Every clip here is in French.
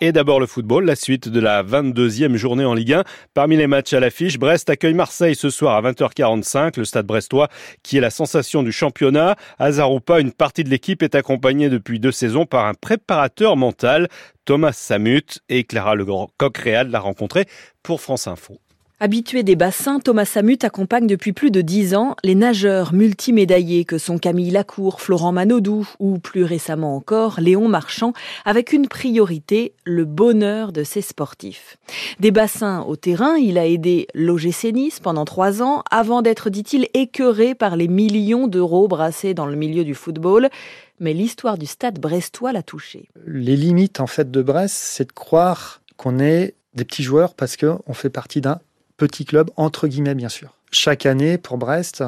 Et d'abord le football, la suite de la 22e journée en Ligue 1. Parmi les matchs à l'affiche, Brest accueille Marseille ce soir à 20h45, le stade brestois qui est la sensation du championnat. Hasard ou pas, une partie de l'équipe est accompagnée depuis deux saisons par un préparateur mental, Thomas Samut, et Clara Le Coq Réal l'a rencontré pour France Info. Habitué des bassins, Thomas Samut accompagne depuis plus de dix ans les nageurs multimédaillés que sont Camille Lacour, Florent Manodou ou plus récemment encore Léon Marchand, avec une priorité, le bonheur de ses sportifs. Des bassins au terrain, il a aidé l'OGC Nice pendant trois ans avant d'être, dit-il, écœuré par les millions d'euros brassés dans le milieu du football mais l'histoire du stade brestois l'a touché. Les limites en fait de Brest, c'est de croire qu'on est des petits joueurs parce qu'on fait partie d'un petit club, entre guillemets, bien sûr. Chaque année, pour Brest,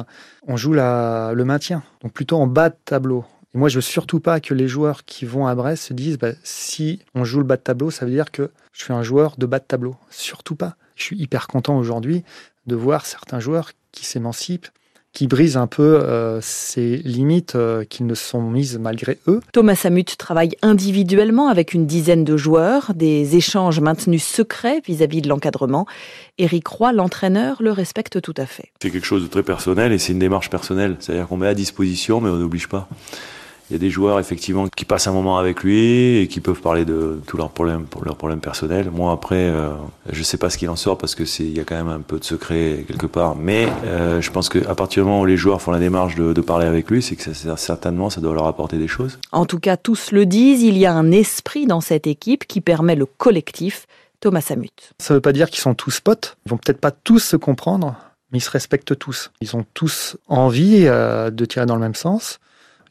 on joue la, le maintien, donc plutôt en bas de tableau. Et moi, je veux surtout pas que les joueurs qui vont à Brest se disent, bah, si on joue le bas de tableau, ça veut dire que je suis un joueur de bas de tableau. Surtout pas. Je suis hyper content aujourd'hui de voir certains joueurs qui s'émancipent, qui brise un peu euh, ces limites euh, qui ne sont mises malgré eux. Thomas Samut travaille individuellement avec une dizaine de joueurs, des échanges maintenus secrets vis-à-vis de l'encadrement. Éric Roy, l'entraîneur, le respecte tout à fait. C'est quelque chose de très personnel et c'est une démarche personnelle. C'est-à-dire qu'on met à disposition mais on n'oblige pas. Il y a des joueurs effectivement qui passent un moment avec lui et qui peuvent parler de tous leurs problèmes, pour leurs problèmes personnels. Moi après, euh, je sais pas ce qu'il en sort parce que c'est il y a quand même un peu de secret quelque part. Mais euh, je pense qu'à partir du moment où les joueurs font la démarche de, de parler avec lui, c'est que ça, certainement ça doit leur apporter des choses. En tout cas, tous le disent, il y a un esprit dans cette équipe qui permet le collectif. Thomas Samut. Ça veut pas dire qu'ils sont tous potes. Ils vont peut-être pas tous se comprendre, mais ils se respectent tous. Ils ont tous envie euh, de tirer dans le même sens.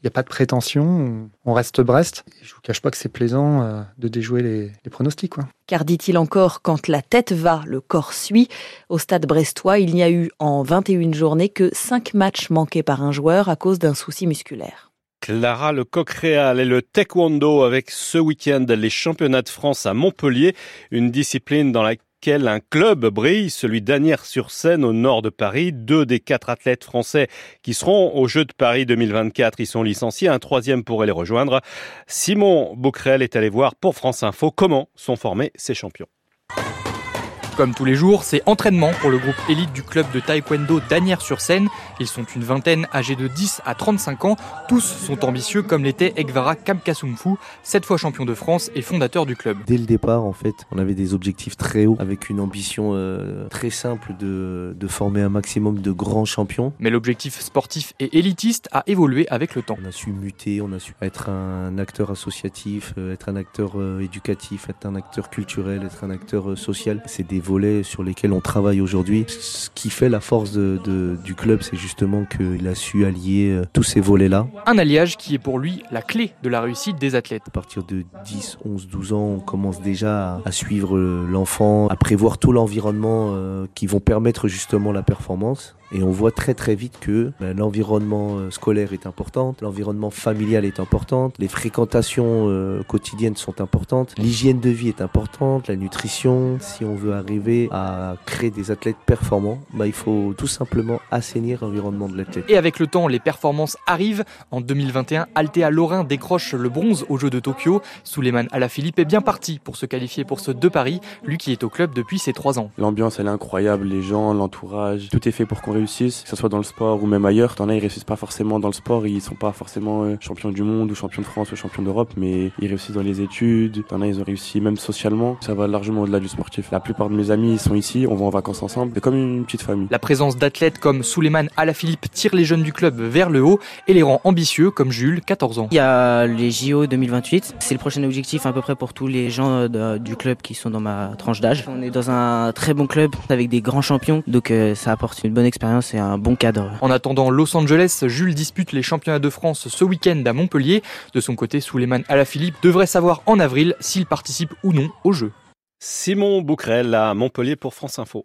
Il n'y a pas de prétention, on reste Brest. Je ne vous cache pas que c'est plaisant euh, de déjouer les, les pronostics. Quoi. Car dit-il encore, quand la tête va, le corps suit. Au stade brestois, il n'y a eu en 21 journées que 5 matchs manqués par un joueur à cause d'un souci musculaire. Clara Le Coq-Réal et le taekwondo avec ce week-end les championnats de France à Montpellier, une discipline dans laquelle un club brille, celui d'Anières-sur-Seine au nord de Paris. Deux des quatre athlètes français qui seront aux Jeux de Paris 2024 y sont licenciés. Un troisième pourrait les rejoindre. Simon Bouquerel est allé voir pour France Info comment sont formés ces champions. Comme tous les jours, c'est entraînement pour le groupe élite du club de taekwondo d'Anières-sur-Seine. Ils sont une vingtaine âgés de 10 à 35 ans. Tous sont ambitieux comme l'était Ekvara Kamkasumfu, sept fois champion de France et fondateur du club. Dès le départ, en fait, on avait des objectifs très hauts avec une ambition euh, très simple de, de former un maximum de grands champions. Mais l'objectif sportif et élitiste a évolué avec le temps. On a su muter, on a su être un acteur associatif, euh, être un acteur euh, éducatif, être un acteur culturel, être un acteur social. C'est des volets sur lesquels on travaille aujourd'hui. Ce qui fait la force de, de, du club, c'est justement qu'il a su allier euh, tous ces volets-là. Un alliage qui est pour lui la clé de la réussite des athlètes. À partir de 10, 11, 12 ans, on commence déjà à, suivre l'enfant, à prévoir tout l'environnement euh, qui vont permettre justement la performance. Et on voit très très vite que ben, l'environnement euh, scolaire est important, l'environnement familial est important, les fréquentations euh, quotidiennes sont importantes, l'hygiène de vie est importante, la nutrition. Si on veut arriver à créer des athlètes performants, ben, il faut tout simplement assainir l'environnement de l'athlète. Et avec le temps, les performances arrivent. En 2021, Altea Lorrain décroche le bronze aux Jeux de Tokyo. Suleiman Alaphilippe est bien parti pour se qualifier pour ce de Paris, lui qui est au club depuis ses trois ans. L'ambiance elle est incroyable, les gens, l'entourage, tout est fait pour qu'on réussissent, que ce soit dans le sport ou même ailleurs. T'en as, ils réussissent pas forcément dans le sport, ils sont pas forcément euh, champions du monde ou champions de France ou champions d'Europe, mais ils réussissent dans les études. T'en as, ils ont réussi même socialement. Ça va largement au-delà du sportif. La plupart de mes amis, ils sont ici, on va en vacances ensemble. C'est comme une petite famille. La présence d'athlètes comme Suleiman Alaphilippe tire les jeunes du club vers le haut et les rend ambitieux comme Jules, 14 ans. Il y a les JO 2028. C'est le prochain objectif à peu près pour tous les gens de, du club qui sont dans ma tranche d'âge. On est dans un très bon club avec des grands champions, donc euh, ça apporte une bonne expérience et un bon cadre. En attendant Los Angeles, Jules dispute les championnats de France ce week-end à Montpellier. De son côté, Suleiman Alaphilippe devrait savoir en avril s'il participe ou non aux Jeux. Simon Bouquerel à Montpellier pour France Info.